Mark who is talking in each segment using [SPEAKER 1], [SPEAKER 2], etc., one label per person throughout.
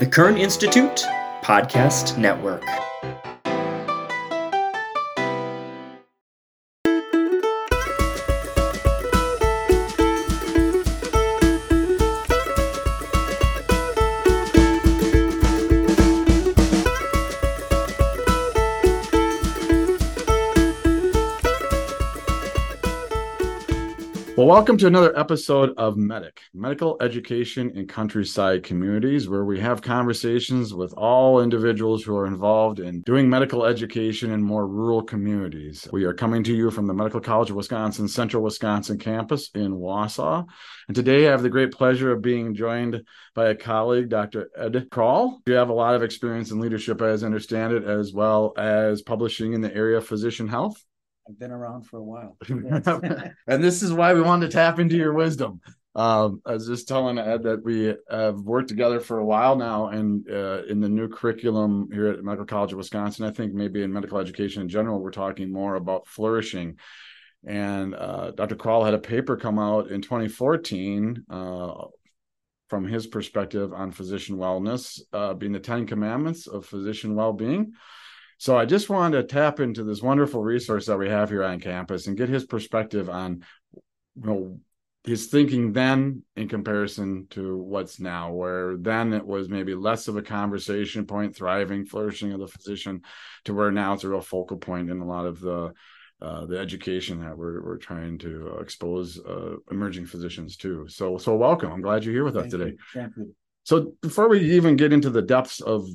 [SPEAKER 1] The Kern Institute Podcast Network.
[SPEAKER 2] Well, welcome to another episode of MEDICC, Medical Education in Countryside Communities, where we have conversations with all individuals who are involved in doing medical education in more rural communities. We are coming to you from the Medical College of Wisconsin Central Wisconsin campus in Wausau. And today I have the great pleasure of being joined by a colleague, Dr. Ed Krall. You have a lot of experience in leadership, as I understand it, as well as publishing in the area of physician health.
[SPEAKER 3] I've been around for a while.
[SPEAKER 2] and this is why we wanted to tap into your wisdom. Um, I was just telling Ed that we have worked together for a while now, and uh, in the new curriculum here at Medical College of Wisconsin, I think maybe in medical education in general, we're talking more about flourishing. And uh, Dr. Krall had a paper come out in 2014 uh, from his perspective on physician wellness, uh, being the Ten Commandments of physician well-being. So I just wanted to tap into this wonderful resource that we have here on campus and get his perspective on you know his thinking then in comparison to what's now where then it was maybe less of a conversation point thriving flourishing of the physician to where now it's a real focal point in a lot of the uh, the education that we're, we're trying to expose uh, emerging physicians to. So so welcome. I'm glad you're here with
[SPEAKER 3] Thank
[SPEAKER 2] us today.
[SPEAKER 3] You.
[SPEAKER 2] So before we even get into the depths of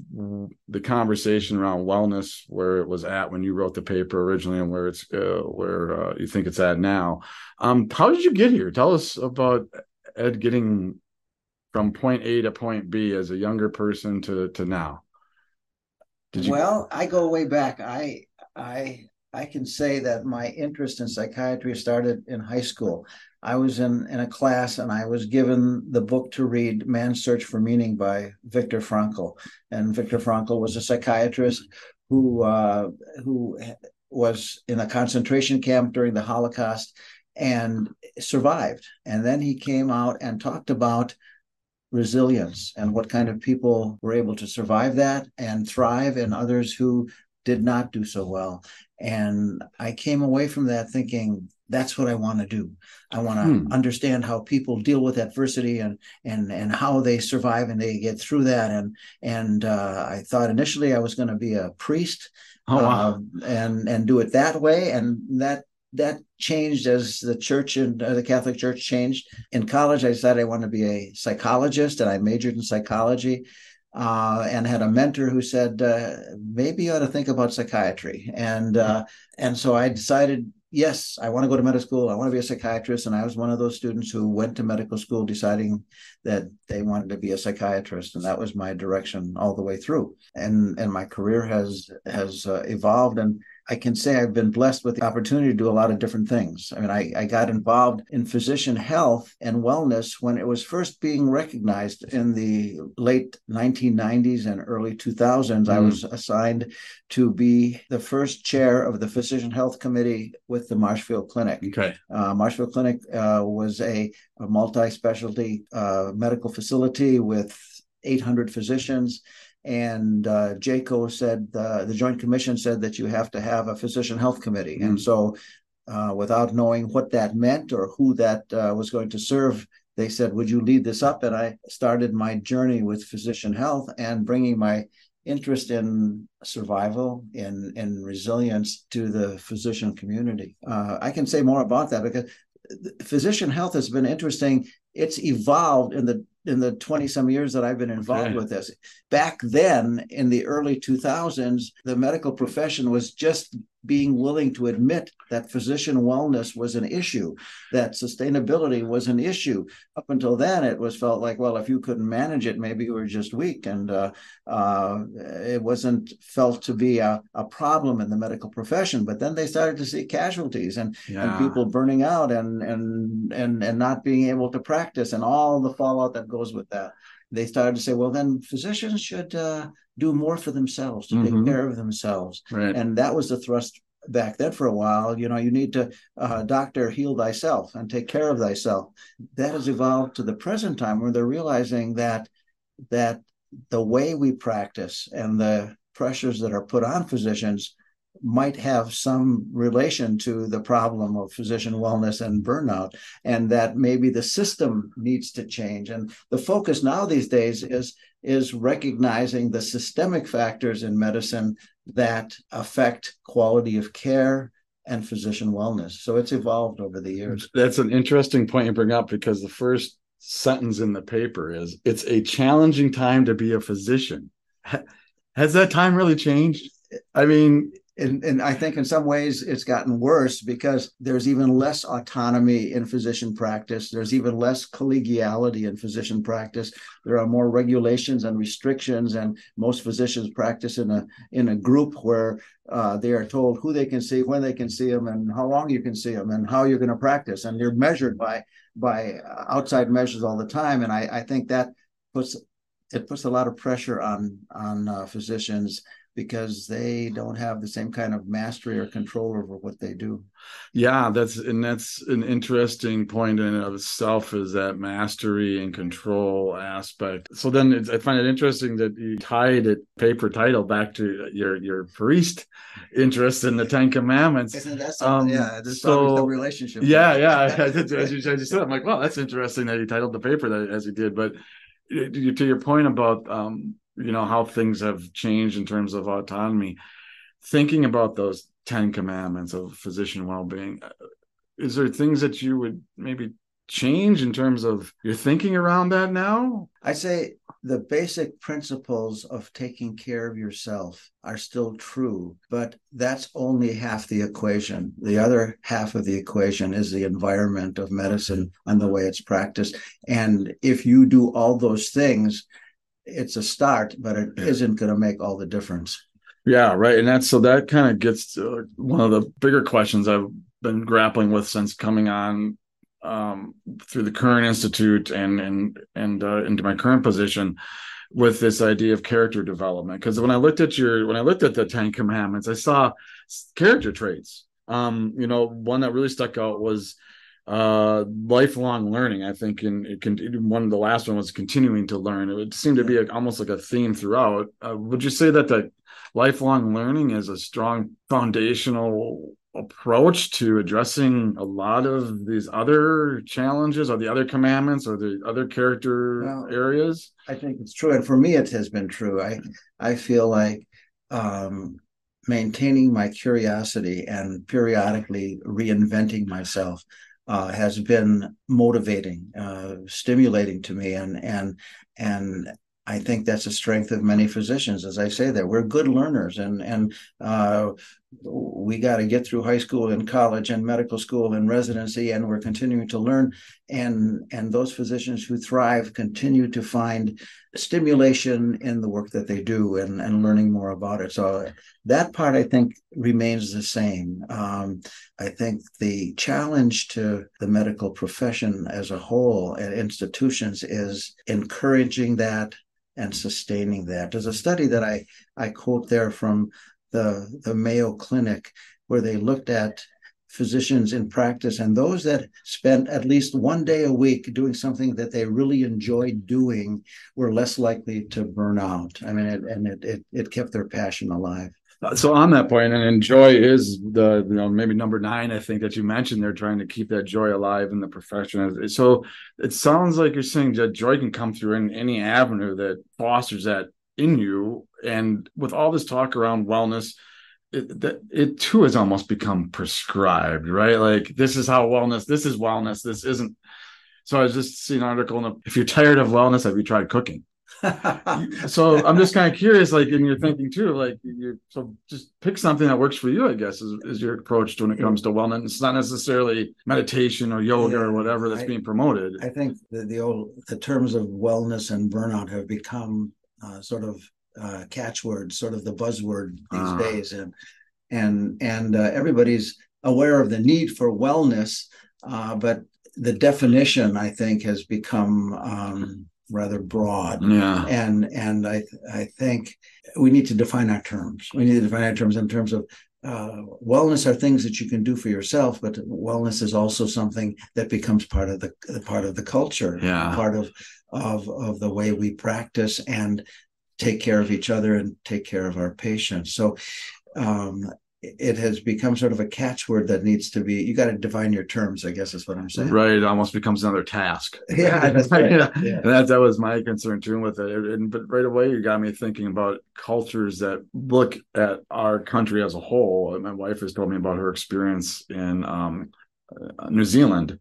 [SPEAKER 2] the conversation around wellness, where it was at when you wrote the paper originally, and where it's uh, where uh, you think it's at now, um, how did you get here? Tell us about Ed getting from point A to point B as a younger person to to now.
[SPEAKER 3] Did you? Well, I go way back. I I I can say that my interest in psychiatry started in high school. I was in, in a class and I was given the book to read, Man's Search for Meaning by Viktor Frankl. And Viktor Frankl was a psychiatrist who uh, who was in a concentration camp during the Holocaust and survived. And then he came out and talked about resilience and what kind of people were able to survive that and thrive, and others who did not do so well. And I came away from that thinking, that's what I want to do. I want to hmm. understand how people deal with adversity and and and how they survive and they get through that. And and uh, I thought initially I was going to be a priest,
[SPEAKER 2] oh, wow.
[SPEAKER 3] uh, and and do it that way. And that that changed as the church and uh, the Catholic Church changed. In college, I decided I wanted to be a psychologist, and I majored in psychology. Uh, and had a mentor who said uh, maybe you ought to think about psychiatry and uh, and so I decided yes, I want to go to medical school. I want to be a psychiatrist. And I was one of those students who went to medical school deciding that they wanted to be a psychiatrist. And that was my direction all the way through. And, and my career has, has uh, evolved. And I can say I've been blessed with the opportunity to do a lot of different things. I mean, I, I got involved in physician health and wellness when it was first being recognized in the late 1990s and early 2000s. Mm. I was assigned to be the first chair of the Physician Health Committee with the Marshfield Clinic.
[SPEAKER 2] Okay.
[SPEAKER 3] Uh, Marshfield Clinic uh, was a, a multi specialty uh, medical facility with 800 physicians and uh, JCAHO said uh, the Joint Commission said that you have to have a physician health committee, mm-hmm. and so uh, without knowing what that meant or who that uh, was going to serve, they said, "Would you lead this up?" And I started my journey with physician health and bringing my interest in survival in in resilience to the physician community. Uh, I can say more about that because physician health has been interesting. It's evolved in the in the 20 some years that I've been involved okay. with this. Back then, in the early 2000s, the medical profession was just being willing to admit that physician wellness was an issue, that sustainability was an issue. Up until then, it was felt like, well, if you couldn't manage it, maybe you were just weak. And uh, uh, it wasn't felt to be a, a problem in the medical profession. But then they started to see casualties and, yeah. and people burning out and, and, and, and not being able to practice and all the fallout that goes with that they started to say, well, then physicians should uh, do more for themselves to mm-hmm. take care of themselves.
[SPEAKER 2] Right.
[SPEAKER 3] And that was the thrust back then for a while. You know, you need to, uh, doctor, heal thyself and take care of thyself. That has evolved to the present time where they're realizing that that the way we practice and the pressures that are put on physicians might have some relation to the problem of physician wellness and burnout, and that maybe the system needs to change. And the focus now these days is is recognizing the systemic factors in medicine that affect quality of care and physician wellness. So it's evolved over the years.
[SPEAKER 2] That's an interesting point you bring up because the first sentence in the paper is it's a challenging time to be a physician. Has that time really changed? I mean,
[SPEAKER 3] and, and I think in some ways it's gotten worse because there's even less autonomy in physician practice. There's even less collegiality in physician practice. There are more regulations and restrictions, and most physicians practice in a in a group where uh, they are told who they can see, when they can see them, and how long you can see them, and how you're going to practice, and you're measured by by outside measures all the time. And I, I think that puts it puts a lot of pressure on on uh, physicians because they don't have the same kind of mastery or control over what they do.
[SPEAKER 2] Yeah, that's and that's an interesting point in and of itself is that mastery and control aspect. So then I find it interesting that you tied it paper title back to your your priest interest in the Ten Commandments.
[SPEAKER 3] Isn't that Um, yeah, there's so, the relationship.
[SPEAKER 2] Yeah, yeah. as, you, as you said, I'm like, well, that's interesting that he titled the paper that as he did, but to your point about um, you know how things have changed in terms of autonomy. Thinking about those 10 commandments of physician well-being uh, is there things that you would maybe change in terms of your thinking around that now?
[SPEAKER 3] I say the basic principles of taking care of yourself are still true but that's only half the equation. The other half of the equation is the environment of medicine and the way it's practiced. And if you do all those things it's a start, but it isn't going to make all the difference.
[SPEAKER 2] Yeah, right. And that's so that kind of gets to one of the bigger questions I've been grappling with since coming on um, through the Kern institute and and and uh, into my current position with this idea of character development. Because when I looked at your when I looked at the Ten Commandments, I saw character traits. Um, you know, one that really stuck out was uh lifelong learning. I think in it can one of the last one was continuing to learn. It seemed to be a, almost like a theme throughout. Uh, would you say that the lifelong learning is a strong foundational approach to addressing a lot of these other challenges or the other commandments or the other character well, areas?
[SPEAKER 3] I think it's true and for me it has been true. I i feel like um maintaining my curiosity and periodically reinventing myself uh, has been motivating, uh, stimulating to me, and and and I think that's a strength of many physicians. As I say that we're good learners, and and uh, we got to get through high school and college and medical school and residency, and we're continuing to learn. And and those physicians who thrive continue to find stimulation in the work that they do and and learning more about it. So that part I think remains the same. Um, I think the challenge to the medical profession as a whole and institutions is encouraging that and sustaining that. There's a study that I, I quote there from the, the Mayo Clinic where they looked at physicians in practice and those that spent at least one day a week doing something that they really enjoyed doing were less likely to burn out. I mean, it, and it, it, it kept their passion alive uh,
[SPEAKER 2] so on that point and joy is the you know maybe number nine i think that you mentioned they're trying to keep that joy alive in the profession so it sounds like you're saying that joy can come through in any avenue that fosters that in you and with all this talk around wellness it, that, it too has almost become prescribed right like this is how wellness this is wellness this isn't so i was just seeing an article and if you're tired of wellness have you tried cooking so I'm just kind of curious, like in your thinking too, like you so just pick something that works for you, I guess, is, is your approach to when it comes to wellness. It's not necessarily meditation or yoga yeah, or whatever that's I, being promoted.
[SPEAKER 3] I think the, the old the terms of wellness and burnout have become uh, sort of uh, catchwords, sort of the buzzword these uh. days, and and and uh, everybody's aware of the need for wellness, uh, but the definition I think has become um, rather broad.
[SPEAKER 2] Yeah.
[SPEAKER 3] And and I I think we need to define our terms. We need to define our terms in terms of uh, wellness are things that you can do for yourself, but wellness is also something that becomes part of the part of the culture,
[SPEAKER 2] Yeah.
[SPEAKER 3] part of of of the way we practice and take care of each other and take care of our patients. So um, it has become sort of a catchword that needs to be. You got to define your terms, I guess is what I'm saying.
[SPEAKER 2] Right, it almost becomes another task.
[SPEAKER 3] Yeah, that's right.
[SPEAKER 2] Yeah. That that was my concern too with it. And but right away you got me thinking about cultures that look at our country as a whole. My wife has told me about her experience in um, uh, New Zealand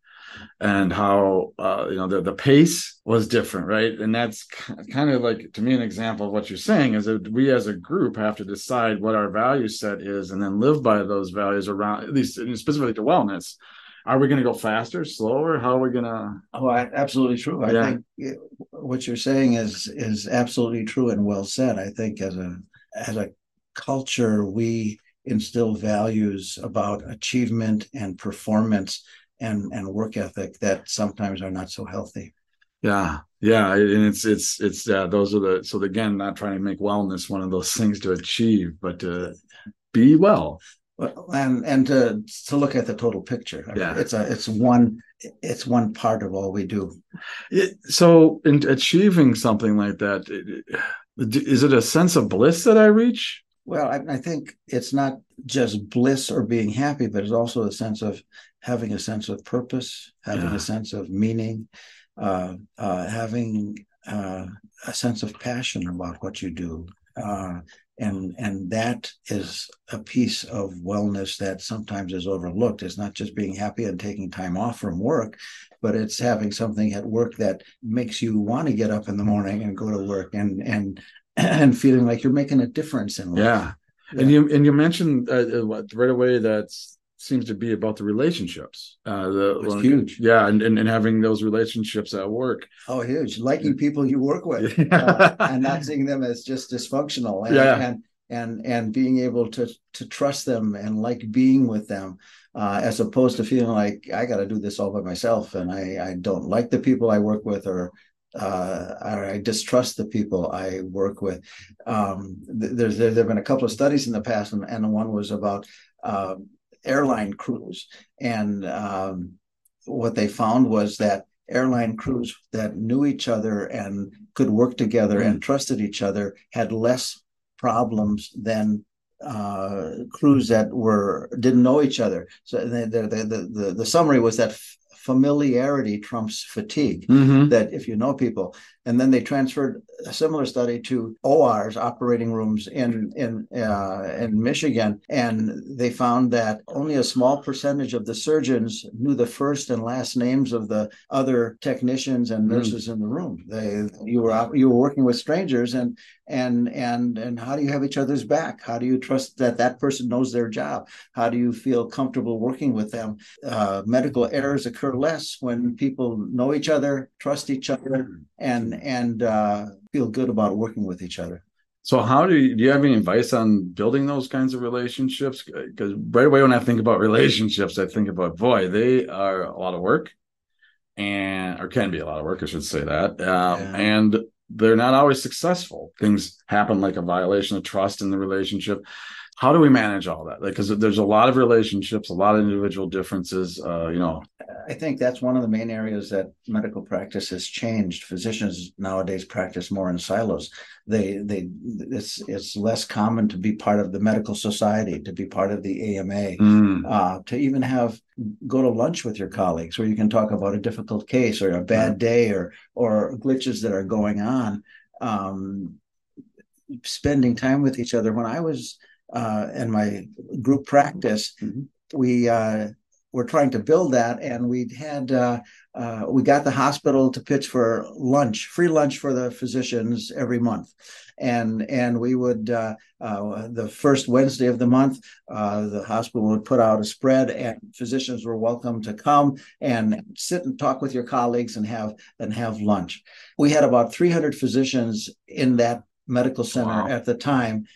[SPEAKER 2] and how uh, you know the the pace was different, right? And that's kind of like to me an example of what you're saying is that we as a group have to decide what our value set is and then live by those values around at least specifically to wellness. Are we going to go faster, slower? How are we going to?
[SPEAKER 3] Oh, I, absolutely true. I
[SPEAKER 2] Yeah.
[SPEAKER 3] think it, what you're saying is is absolutely true and well said. I think as a as a culture, we instill values about achievement and performance and and work ethic that sometimes are not so healthy.
[SPEAKER 2] Yeah, yeah, and it's it's it's yeah. Those are the so again, not trying to make wellness one of those things to achieve, but to be well.
[SPEAKER 3] Well, and and to to look at the total picture.
[SPEAKER 2] Yeah.
[SPEAKER 3] it's a it's one it's one part of all we do.
[SPEAKER 2] It, so in achieving something like that, it- is it a sense of bliss that I reach?
[SPEAKER 3] Well, I, I think it's not just bliss or being happy, but it's also a sense of having a sense of purpose, having
[SPEAKER 2] Yeah.
[SPEAKER 3] a sense of meaning, uh, uh, having uh, a sense of passion about what you do, uh, and and that is a piece of wellness that sometimes is overlooked. It's not just being happy and taking time off from work, but it's having something at work that makes you want to get up in the morning and go to work and and and feeling like you're making a difference in life.
[SPEAKER 2] Yeah, and you and you mentioned uh, uh, right away that seems to be about the relationships. Uh, the
[SPEAKER 3] It's huge.
[SPEAKER 2] Yeah, and, and and having those relationships at work.
[SPEAKER 3] Oh, huge! Liking people you work with, uh, and not seeing them as just dysfunctional, and,
[SPEAKER 2] Yeah.
[SPEAKER 3] and and and being able to to trust them and like being with them, uh, as opposed to feeling like I got to do this all by myself, and I I don't like the people I work with, or uh, or I distrust the people I work with. Um, th- there's there have been a couple of studies in the past, and, and one was about uh, airline crews, and um, what they found was that airline crews that knew each other and could work together and trusted each other had less problems than uh, crews that were didn't know each other. So the the the the, the summary was that familiarity trumps fatigue
[SPEAKER 2] Mhm.
[SPEAKER 3] that if you know people and then they transferred a similar study to ORs operating rooms in in uh, in Michigan and they found that only a small percentage of the surgeons knew the first and last names of the other technicians and
[SPEAKER 2] Mm.
[SPEAKER 3] nurses in the room they you were you were working with strangers and and and and how do you have each other's back how do you trust that that person knows their job how do you feel comfortable working with them uh, medical errors occur less when people know each other, trust each other, and and uh, feel good about working with each other.
[SPEAKER 2] So, how do you do? You have any advice on building those kinds of relationships? Because right away, when I think about relationships, I think about boy, they are a lot of work, and or can be a lot of work. I should say that, um,
[SPEAKER 3] Yeah.
[SPEAKER 2] and they're not always successful. Things happen like a violation of trust in the relationship. How do we manage all that? Like, because there's a lot of relationships, a lot of individual differences. Uh, you know,
[SPEAKER 3] I think that's one of the main areas that medical practice has changed. Physicians nowadays practice more in silos. They they it's it's less common to be part of the medical society, to be part of the AMA.
[SPEAKER 2] mm,
[SPEAKER 3] uh, to even have go to lunch with your colleagues where you can talk about a difficult case or a bad day or or glitches that are going on um, spending time with each other when i was uh, in my group practice
[SPEAKER 2] Mhm.
[SPEAKER 3] we uh, were trying to build that and we had uh, uh, we got the hospital to pitch for lunch free lunch for the physicians every month and and we would uh, uh, the first wednesday of the month uh, the hospital would put out a spread and physicians were welcome to come and sit and talk with your colleagues and have and have lunch we had about 300 physicians in that medical center
[SPEAKER 2] Wow.
[SPEAKER 3] at the time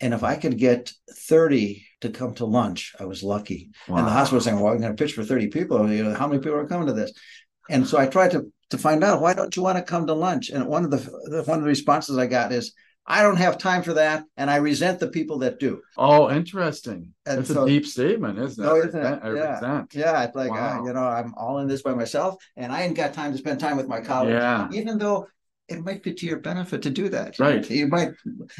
[SPEAKER 3] and if i could get 30 to come to lunch i was lucky and the
[SPEAKER 2] wow.
[SPEAKER 3] hospital was saying well i'm going to pitch for 30 people you know how many people are coming to this and so i tried to to find out why don't you want to come to lunch and one of the one of the responses i got is I don't have time for that, and I resent the people that do.
[SPEAKER 2] Oh, interesting.
[SPEAKER 3] And
[SPEAKER 2] That's
[SPEAKER 3] so-
[SPEAKER 2] a deep statement, isn't it?
[SPEAKER 3] Oh, isn't it?
[SPEAKER 2] I
[SPEAKER 3] Yeah.
[SPEAKER 2] resent.
[SPEAKER 3] Yeah, it's like
[SPEAKER 2] Wow.
[SPEAKER 3] uh, you know, I'm all in this by myself, and I ain't got time to spend time with my colleagues.
[SPEAKER 2] Yeah.
[SPEAKER 3] even though it might be to your benefit to do that
[SPEAKER 2] Right.
[SPEAKER 3] you might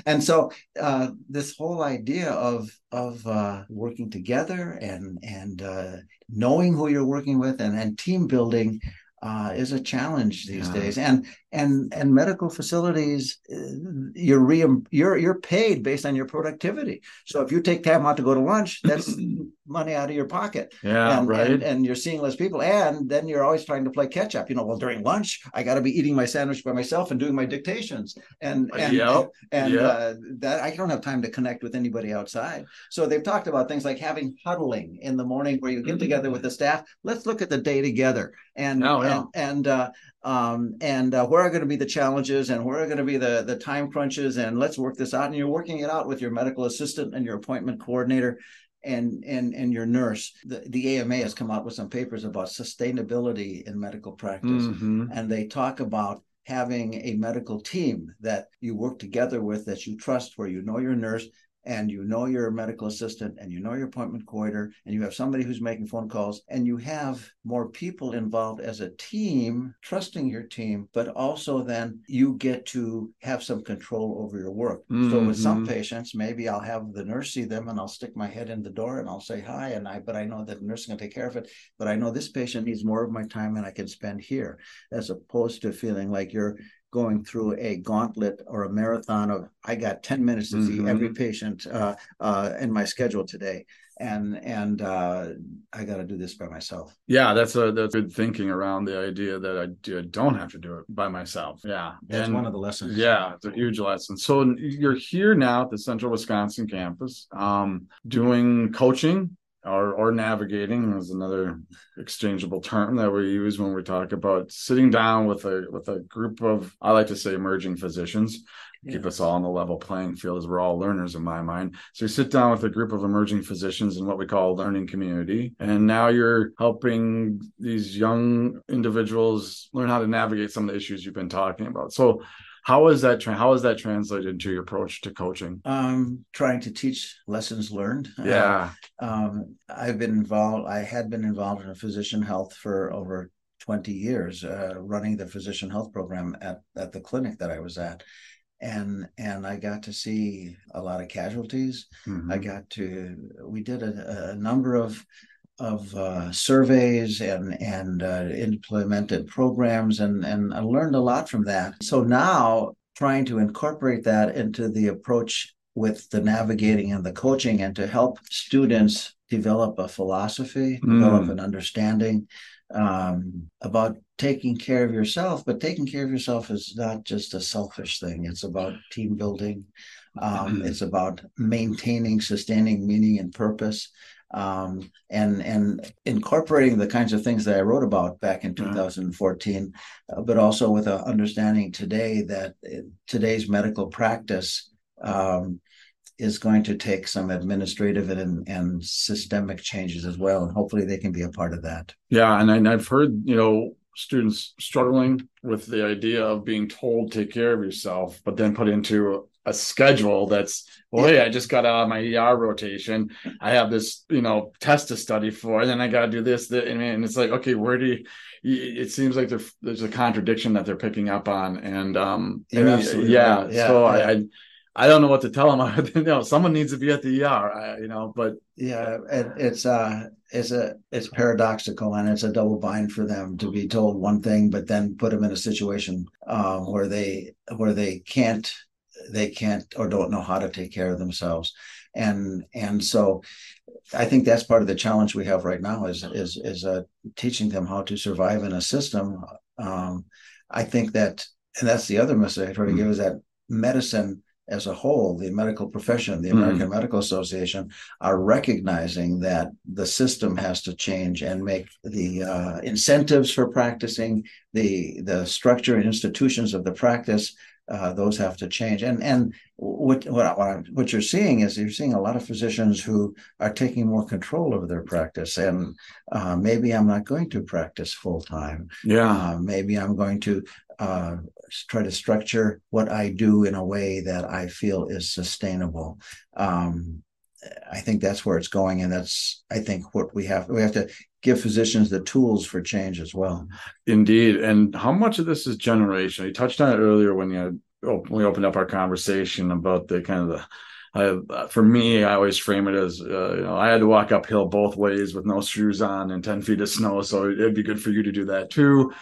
[SPEAKER 3] and so uh this whole idea of of uh working together and and uh knowing who you're working with and and team building uh, is a challenge these
[SPEAKER 2] Yeah.
[SPEAKER 3] days, and and and medical facilities, uh, you're re- you're you're paid based on your productivity. So if you take time out to go to lunch, that's money out of your pocket.
[SPEAKER 2] Yeah,
[SPEAKER 3] and,
[SPEAKER 2] right.
[SPEAKER 3] and, and you're seeing less people and then you're always trying to play catch up. You know well during lunch i got to be eating my sandwich by myself and doing my dictations. And and
[SPEAKER 2] Yep,
[SPEAKER 3] and
[SPEAKER 2] yep.
[SPEAKER 3] uh, that i don't have time to connect with anybody outside. So they've talked about things like having huddling in the morning where you get together with the staff. Let's look at the day together. And
[SPEAKER 2] Oh, yeah.
[SPEAKER 3] and and uh, um, and uh, where are going to be the challenges and where are going to be the the time crunches? And let's work this out. And you're working it out with your medical assistant and your appointment coordinator and and and your nurse the, the AMA has come out with some papers about sustainability in medical practice
[SPEAKER 2] Mhm.
[SPEAKER 3] and they talk about having a medical team that you work together with that you trust where you know your nurse and you know your medical assistant and you know your appointment coordinator and you have somebody who's making phone calls and you have more people involved as a team trusting your team but also then you get to have some control over your work so with some
[SPEAKER 2] Mhm.
[SPEAKER 3] patients maybe i'll have the nurse see them and i'll stick my head in the door and i'll say hi and i but i know that the nurse is going to take care of it but i know this patient needs more of my time and i can spend here as opposed to feeling like you're going through a gauntlet or a marathon of I got 10 minutes to see
[SPEAKER 2] Mhm.
[SPEAKER 3] every patient uh, uh, in my schedule today. And and uh, I got to do this by myself.
[SPEAKER 2] Yeah, that's a that's good thinking around the idea that I, do, I don't have to do it by myself. Yeah,
[SPEAKER 3] That's
[SPEAKER 2] And-
[SPEAKER 3] one of the lessons.
[SPEAKER 2] Yeah, it's a huge lesson. So you're here now at the Central Wisconsin campus, um, doing coaching or or navigating is another exchangeable term that we use when we talk about sitting down with a with a group of I like to say emerging physicians. Keep us all on the level playing field as we're all learners in my mind. So you sit down with a group of emerging physicians in what we call a learning community. And now you're helping these young individuals learn how to navigate some of the issues you've been talking about. So how is that tra- how is that translated into your approach to coaching?
[SPEAKER 3] Um, trying to teach lessons learned. Uh,
[SPEAKER 2] Yeah.
[SPEAKER 3] um, I've been involved. I had been involved in physician health for over 20 years, uh, running the physician health program at at the clinic that I was at, and and I got to see a lot of casualties.
[SPEAKER 2] Mhm.
[SPEAKER 3] I got to. We did a, a number of of uh, surveys and and uh, implemented programs, and and I learned a lot from that. So now trying to incorporate that into the approach with the navigating and the coaching and to help students develop a philosophy, develop
[SPEAKER 2] Mm.
[SPEAKER 3] an understanding um, about taking care of yourself. But taking care of yourself is not just a selfish thing, it's about team building, um,
[SPEAKER 2] Mhm.
[SPEAKER 3] it's about maintaining, sustaining meaning and purpose. Um, and and incorporating the kinds of things that I wrote about back in
[SPEAKER 2] Yeah.
[SPEAKER 3] 2014, uh, but also with an understanding today that uh, today's medical practice um, is going to take some administrative and, and systemic changes as well. And hopefully they can be a part of that.
[SPEAKER 2] Yeah, and I, I've heard you know students struggling with the idea of being told take care of yourself, but then put into a schedule that's well, hey, I just got out of my ER rotation. I have this you know test to study for, and then I got to do this. That, and, and it's like okay, where do you? It seems like there's a contradiction that they're picking up on, and um, and, yeah,
[SPEAKER 3] right. Yeah,
[SPEAKER 2] So
[SPEAKER 3] yeah.
[SPEAKER 2] I, I I don't know what to tell them. you know, someone needs to be at the ER. I, you know, but
[SPEAKER 3] Yeah, it, it's uh it's a it's paradoxical and it's a double bind for them to be told one thing, but then put them in a situation uh, where they where they can't they can't or don't know how to take care of themselves, and and so I think that's part of the challenge we have right now is is is uh, teaching them how to survive in a system. Um, I think that, and that's the other message I try to give is that medicine as a whole, the medical profession, the American Medical Association, are recognizing that the system has to change and make the uh, incentives for practicing, the the structure and institutions of the practice, uh, those have to change. And and what what what, I'm, what you're seeing is you're seeing a lot of physicians who are taking more control over their practice. And uh, maybe I'm not going to practice full time.
[SPEAKER 2] yeah,
[SPEAKER 3] Uh, maybe I'm going to uh, try to structure what I do in a way that I feel is sustainable. Um, I think that's where it's going, and that's I think what we have we have to give physicians the tools for change as well.
[SPEAKER 2] Indeed, and how much of this is generational? You touched on it earlier when you we opened up our conversation about the kind of the I, for me, I always frame it as uh, you know I had to walk uphill both ways with no shoes on and ten feet of snow, so it'd be good for you to do that too.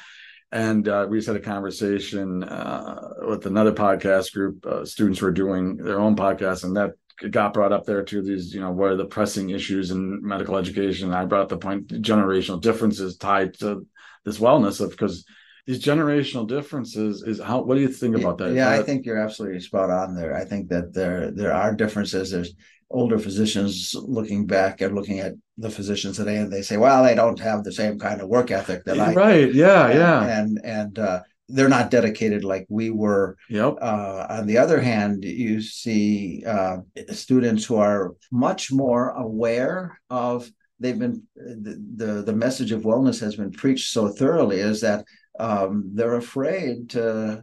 [SPEAKER 2] And uh, we just had a conversation uh, with another podcast group. Uh, students were doing their own podcast, and that got brought up there too. These, you know, what are the pressing issues in medical education? I brought the point generational differences tied to this wellness of because these generational differences is how what do you think about that?
[SPEAKER 3] Yeah i think you're absolutely spot on there. I think that there there are differences. There's older physicians looking back and looking at the physicians today and they say well they don't have the same kind of work ethic that i
[SPEAKER 2] right. Yeah
[SPEAKER 3] and,
[SPEAKER 2] yeah.
[SPEAKER 3] and and uh, they're not dedicated like we were.
[SPEAKER 2] Yep.
[SPEAKER 3] Uh, on the other hand, you see uh, students who are much more aware of. They've been the, the the message of wellness has been preached so thoroughly is that um, they're afraid to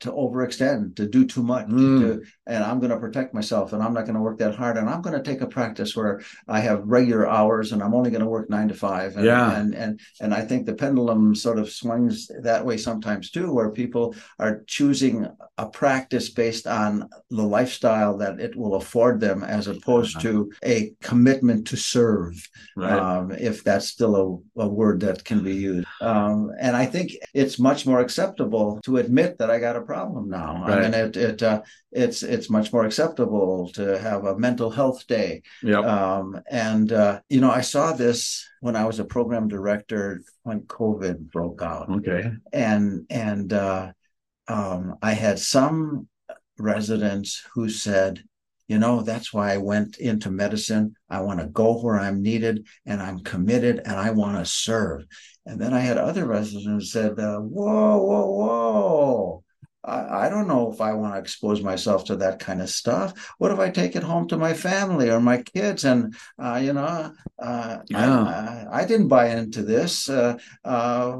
[SPEAKER 3] to overextend, to do too much, mm. to, and I'm going to protect myself, and I'm not going to work that hard, and I'm going to take a practice where I have regular hours, and I'm only going to work nine to five. And,
[SPEAKER 2] yeah,
[SPEAKER 3] and and and I think the pendulum sort of swings that way sometimes too, where people are choosing a practice based on the lifestyle that it will afford them, as opposed to a commitment to serve,
[SPEAKER 2] right. um,
[SPEAKER 3] if that's still a, a, word that can be used. Um, and I think it's much more acceptable to admit that I got a problem now. Right. I mean, it it uh, it's it's much more acceptable to have a mental health day.
[SPEAKER 2] Yeah.
[SPEAKER 3] Um, and uh, you know, I saw this when I was a program director when COVID broke out.
[SPEAKER 2] Okay.
[SPEAKER 3] And and uh, um, I had some residents who said, you know, that's why I went into medicine. I want to go where I'm needed and I'm committed and I want to serve. And then I had other residents who said, uh, whoa, whoa, whoa. I, I don't know if I want to expose myself to that kind of stuff. What if I take it home to my family or my kids? And uh, you know, uh, yeah. I, I, didn't buy into this. Uh, uh,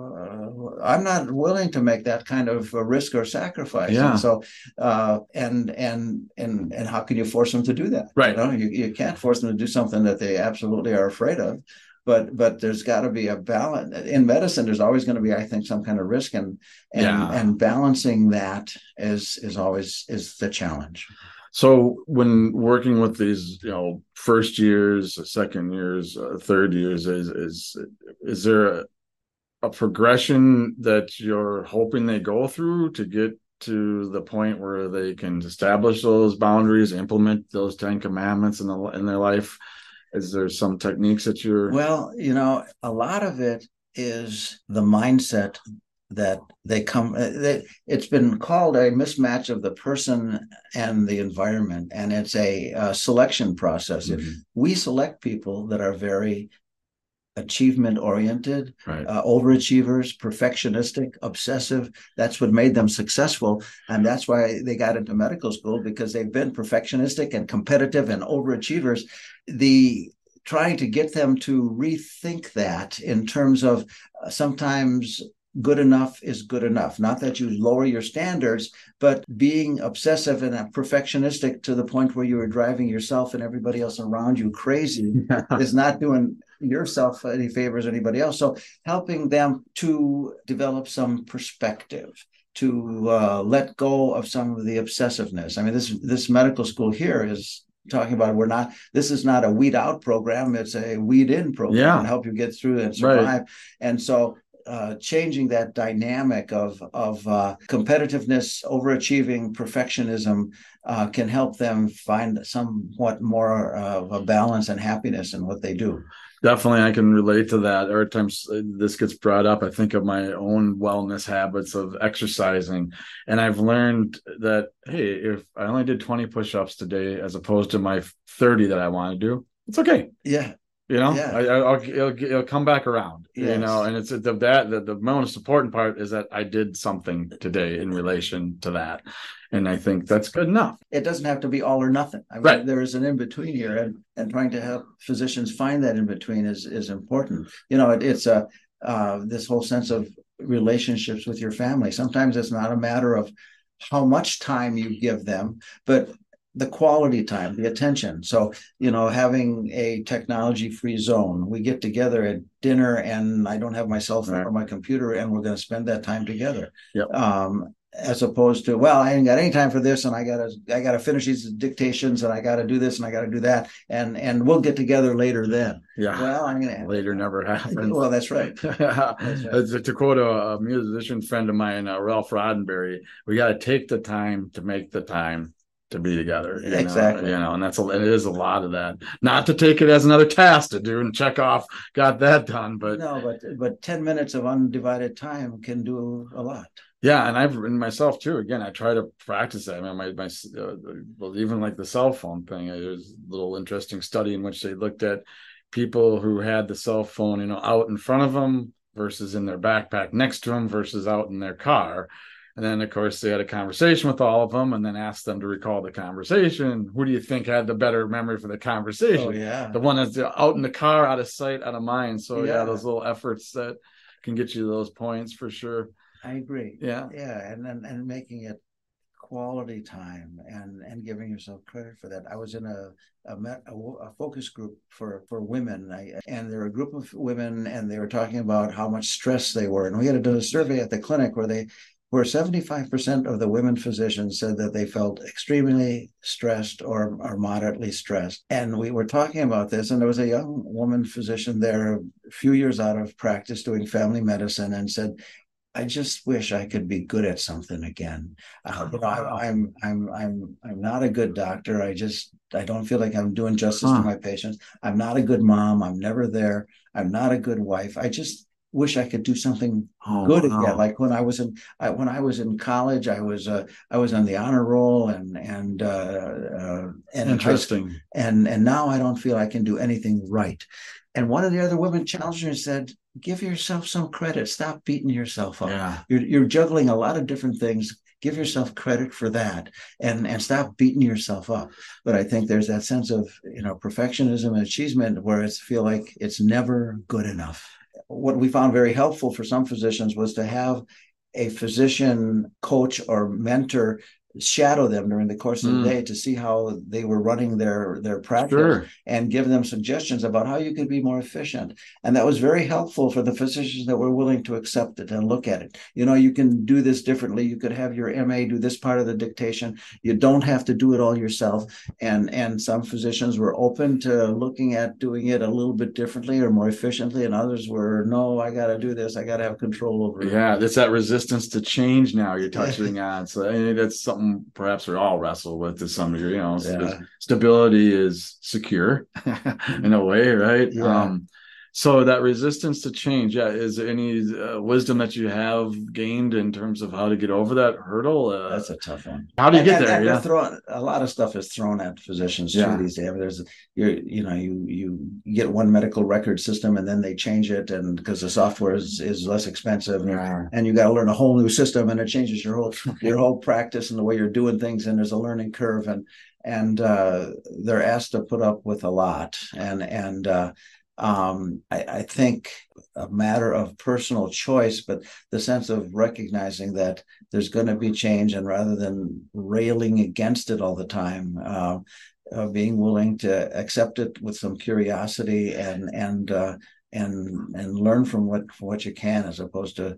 [SPEAKER 3] I'm not willing to make that kind of risk or sacrifice.
[SPEAKER 2] Yeah.
[SPEAKER 3] And so, uh, and and and and how can you force them to do that?
[SPEAKER 2] Right.
[SPEAKER 3] You know, you, you can't force them to do something that they absolutely are afraid of but but there's got to be a balance in medicine there's always going to be i think some kind of risk and and
[SPEAKER 2] yeah.
[SPEAKER 3] and balancing that is is always is the challenge
[SPEAKER 2] so when working with these you know first years second years uh, third years is is is there a, a progression that you're hoping they go through to get to the point where they can establish those boundaries implement those 10 commandments in the in their life is there some techniques that you're
[SPEAKER 3] well you know a lot of it is the mindset that they come uh, it's been called a mismatch of the person and the environment and it's a, a selection process mm-hmm. we select people that are very achievement oriented,
[SPEAKER 2] right.
[SPEAKER 3] uh, overachievers, perfectionistic, obsessive. That's what made them successful. And that's why they got into medical school because they've been perfectionistic and competitive and overachievers. The trying to get them to rethink that in terms of uh, sometimes good enough is good enough. Not that you lower your standards, but being obsessive and perfectionistic to the point where you are driving yourself and everybody else around you crazy is not doing yourself any favors or anybody else. So helping them to develop some perspective to uh, let go of some of the obsessiveness. I mean, this this medical school here is talking about we're not this is not a weed out program it's a weed in program
[SPEAKER 2] yeah.
[SPEAKER 3] and help you get through and survive
[SPEAKER 2] right.
[SPEAKER 3] and so uh, changing that dynamic of of uh, competitiveness, overachieving, perfectionism uh, can help them find somewhat more of a balance and happiness in what they do.
[SPEAKER 2] Definitely, I can relate to that. Every time uh, this gets brought up, I think of my own wellness habits of exercising, and I've learned that hey, if I only did twenty push-ups today as opposed to my thirty that I want to do, it's okay.
[SPEAKER 3] Yeah,
[SPEAKER 2] you know
[SPEAKER 3] yeah.
[SPEAKER 2] I, will it'll, it'll come back around yes. you know and it's the that the, the most important part is that i did something today in relation to that and i think that's good enough
[SPEAKER 3] it doesn't have to be all or nothing I mean,
[SPEAKER 2] right.
[SPEAKER 3] there is an in between here and and trying to help physicians find that in between is is important you know it, it's a uh, this whole sense of relationships with your family. Sometimes it's not a matter of how much time you give them, but the quality time, the attention. So, you know, having a technology free zone, we get together at dinner and I don't have my cell phone
[SPEAKER 2] Right.
[SPEAKER 3] or my computer and we're going to spend that time together.
[SPEAKER 2] Yep.
[SPEAKER 3] Um, as opposed to, well, I ain't got any time for this and I gotta, I gotta finish these dictations and I gotta do this and I gotta do that. And, and we'll get together later then.
[SPEAKER 2] Yeah.
[SPEAKER 3] Well, I'm going to,
[SPEAKER 2] Later never happens.
[SPEAKER 3] well, that's right.
[SPEAKER 2] to, to quote a, a musician friend of mine, uh, Ralph Roddenberry, we got to take the time to make the time to be together. you know,
[SPEAKER 3] Exactly.
[SPEAKER 2] you know, and that's a, it is a lot of that. Not to take it as another task to do and check off, got that done, but
[SPEAKER 3] No, but, but 10 minutes of undivided time can do a lot.
[SPEAKER 2] Yeah, and I've written myself too. Again, I try to practice that. I mean, my my uh, well, even like the cell phone thing. uh, There's a little interesting study in which they looked at people who had the cell phone, you know, out in front of them versus in their backpack next to them versus out in their car. And then, of course, they had a conversation with all of them, and then asked them to recall the conversation. Who do you think had the better memory for the conversation?
[SPEAKER 3] Oh, yeah.
[SPEAKER 2] The one that's out in the car, out of sight, out of mind. So yeah,
[SPEAKER 3] Yeah.
[SPEAKER 2] those little efforts that can get you those points for sure.
[SPEAKER 3] I agree.
[SPEAKER 2] Yeah.
[SPEAKER 3] yeah and and, and making it quality time and and giving yourself credit for that i was in a a, met, a, a focus group for for women I, and there were a group of women and they were talking about how much stress they were and we had done a survey at the clinic where they where 75% of the women physicians said that they felt extremely stressed or, or moderately stressed. And we were talking about this, and there was a young woman physician there, a few years out of practice doing family medicine, and said, I just wish I could be good at something again. Uh, you know, I, I'm I'm I'm I'm not a good doctor. I just I don't feel like I'm doing justice
[SPEAKER 2] Huh.
[SPEAKER 3] to my patients. I'm not a good mom. I'm never there. I'm not a good wife. I just wish I could do something
[SPEAKER 2] Oh,
[SPEAKER 3] good
[SPEAKER 2] wow.
[SPEAKER 3] again. Like when I was in I, when I was in college, I was uh, I was on the honor roll and and uh, uh, and
[SPEAKER 2] Interesting.
[SPEAKER 3] and and now I don't feel I can do anything right. And one of the other women challenged me and said, "Give yourself some credit. Stop beating yourself up.
[SPEAKER 2] Yeah.
[SPEAKER 3] You're you're juggling a lot of different things. Give yourself credit for that, and and stop beating yourself up." But I think there's that sense of you know perfectionism and achievement where it's feel like it's never good enough. What we found very helpful for some physicians was to have a physician coach or mentor shadow them during the course of
[SPEAKER 2] Mm.
[SPEAKER 3] the day to see how they were running their their practice
[SPEAKER 2] Sure.
[SPEAKER 3] and give them suggestions about how you could be more efficient. And that was very helpful for the physicians that were willing to accept it and look at it. You know, you can do this differently. You could have your MA do this part of the dictation. You don't have to do it all yourself. And and some physicians were open to looking at doing it a little bit differently or more efficiently, and others were, no, I got to do this. I got to have control over it.
[SPEAKER 2] Yeah, it's that resistance to change now you're touching on. So I mean, that's something perhaps we all wrestle with to some degree. You know,
[SPEAKER 3] Yeah.
[SPEAKER 2] stability is secure in a way, right?
[SPEAKER 3] Yeah.
[SPEAKER 2] Um, so that resistance to change, yeah, is there any uh, wisdom that you have gained in terms of how to get over that hurdle? Uh,
[SPEAKER 3] That's a tough one.
[SPEAKER 2] how do you
[SPEAKER 3] And-
[SPEAKER 2] get
[SPEAKER 3] and-
[SPEAKER 2] there?
[SPEAKER 3] and
[SPEAKER 2] Yeah.
[SPEAKER 3] throwing- a lot of stuff is thrown at physicians
[SPEAKER 2] Yeah.
[SPEAKER 3] too these days. I mean, there's you you know you you get one medical record system and then they change it and because the software is is less expensive and,
[SPEAKER 2] Yeah.
[SPEAKER 3] and you got to learn a whole new system and it changes your whole your whole practice and the way you're doing things and there's a learning curve and and uh, they're asked to put up with a lot and and uh, um, I, I think a matter of personal choice, but the sense of recognizing that there's going to be change, and rather than railing against it all the time, uh, uh, being willing to accept it with some curiosity and and uh, and and learn from what what you can, as opposed to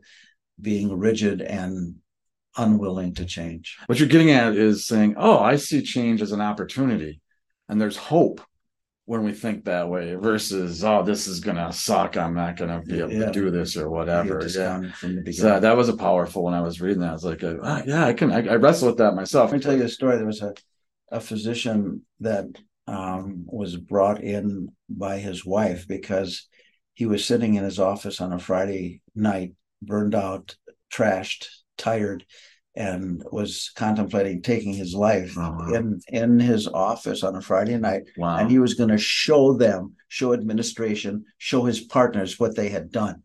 [SPEAKER 3] being rigid and unwilling to change.
[SPEAKER 2] What you're getting at is saying, "Oh, I see change as an opportunity, and there's hope." When we think that way, versus "Oh, this is gonna suck. I'm not gonna be able
[SPEAKER 3] Yeah.
[SPEAKER 2] to do this or whatever." Yeah.
[SPEAKER 3] discount from the beginning.
[SPEAKER 2] So that was a powerful when I was reading that. I was like, ah, yeah, I can, I, I wrestle with that myself.
[SPEAKER 3] Let me tell you a story. There was a, a physician that um, was brought in by his wife because he was sitting in his office on a Friday night, burned out, trashed, tired, and was contemplating taking his life
[SPEAKER 2] Oh, wow.
[SPEAKER 3] in in his office on a Friday night.
[SPEAKER 2] Wow.
[SPEAKER 3] And he was going to show them, show administration, show his partners what they had done.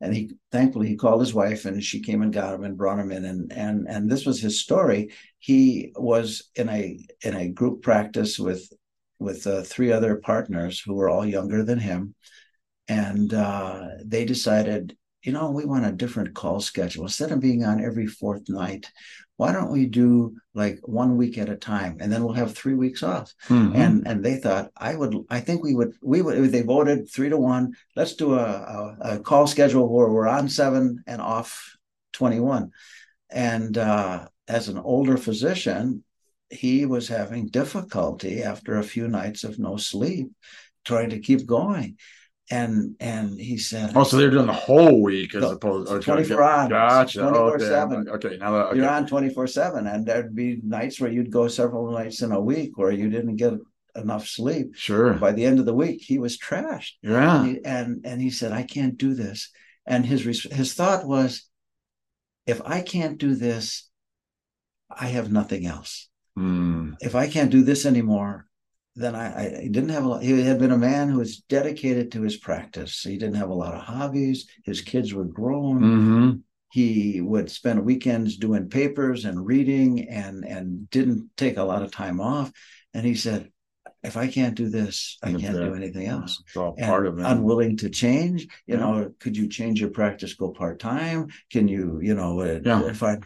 [SPEAKER 3] And he thankfully he called his wife and she came and got him and brought him in. And and and this was his story. He was in a in a group practice with with uh, three other partners who were all younger than him. And uh, they decided, you know, we want a different call schedule. Instead of being on every fourth night, why don't we do like one week at a time and then we'll have three weeks off mm-hmm. and and they thought i would i think we would we would they voted three to one let's do a, a, a call schedule where we're on seven and off 21 and uh, as an older physician he was having difficulty after a few nights of no sleep trying to keep going and and he said,
[SPEAKER 2] "Oh, so they're doing the whole week as opposed
[SPEAKER 3] to twenty four hours,
[SPEAKER 2] gotcha,
[SPEAKER 3] twenty four seven.
[SPEAKER 2] Okay, now that, okay.
[SPEAKER 3] you're on twenty four seven, and there'd be nights where you'd go several nights in a week where you didn't get enough sleep.
[SPEAKER 2] Sure.
[SPEAKER 3] By the end of the week, he was trashed.
[SPEAKER 2] Yeah,
[SPEAKER 3] and he, and, and he said, "I can't do this." And his his thought was, "If I can't do this, I have nothing else.
[SPEAKER 2] Mm.
[SPEAKER 3] If I can't do this anymore, then I, I, didn't have a lot. He had been a man who was dedicated to his practice. He didn't have a lot of hobbies. His kids were grown.
[SPEAKER 2] Mm-hmm.
[SPEAKER 3] He would spend weekends doing papers and reading, and and didn't take a lot of time off. And he said, "If I can't do this, I can't do anything else."
[SPEAKER 2] It's all and part of it.
[SPEAKER 3] Unwilling to change. You yeah. know, could you change your practice? Go part time? Can you? You know, yeah. find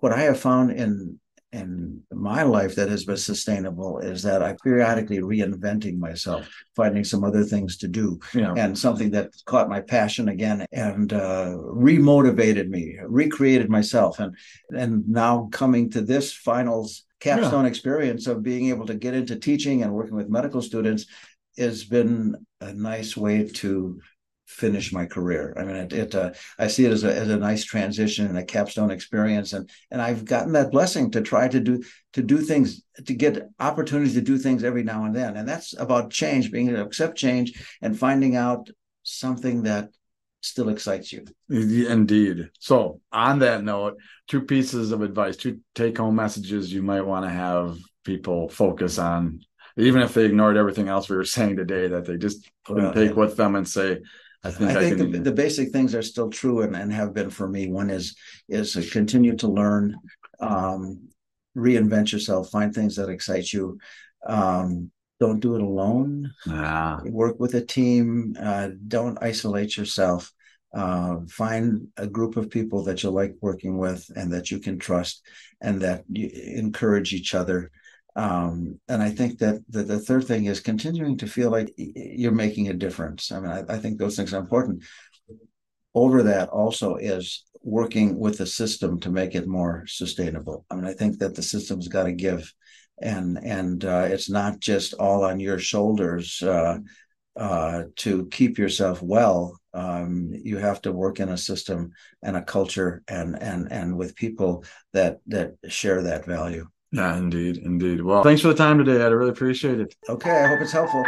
[SPEAKER 3] what I have found in in my life that has been sustainable is that I periodically reinventing myself, finding some other things to do,
[SPEAKER 2] yeah.
[SPEAKER 3] and something that caught my passion again and uh, remotivated me, recreated myself, and and now coming to this finals capstone yeah. experience of being able to get into teaching and working with medical students has been a nice way to finish my career. I mean, it, it uh, I see it as a, as a nice transition and a capstone experience, and and I've gotten that blessing to try to do to do things to get opportunities to do things every now and then, and that's about change, being able to accept change and finding out something that still excites you.
[SPEAKER 2] Indeed. So, on that note, two pieces of advice, two take home messages you might want to have people focus on even if they ignored everything else we were saying today, that they just well, take yeah. with them and say, I think,
[SPEAKER 3] I think I the, the, basic things are still true and, and have been for me. One is is to continue to learn, um, reinvent yourself, find things that excite you. Um, don't do it alone.
[SPEAKER 2] Yeah.
[SPEAKER 3] Work with a team. Uh, don't isolate yourself. Uh, find a group of people that you like working with and that you can trust and that you encourage each other um, and I think that the, the, third thing is continuing to feel like you're making a difference. I mean, I, I think those things are important. Over that also is working with the system to make it more sustainable. I mean, I think that the system's got to give, and and uh, it's not just all on your shoulders uh, uh, to keep yourself well. Um, you have to work in a system and a culture and and and with people that that share that value.
[SPEAKER 2] Yeah, indeed, indeed. Well, thanks for the time today. I really appreciate it.
[SPEAKER 3] Okay, I hope it's helpful.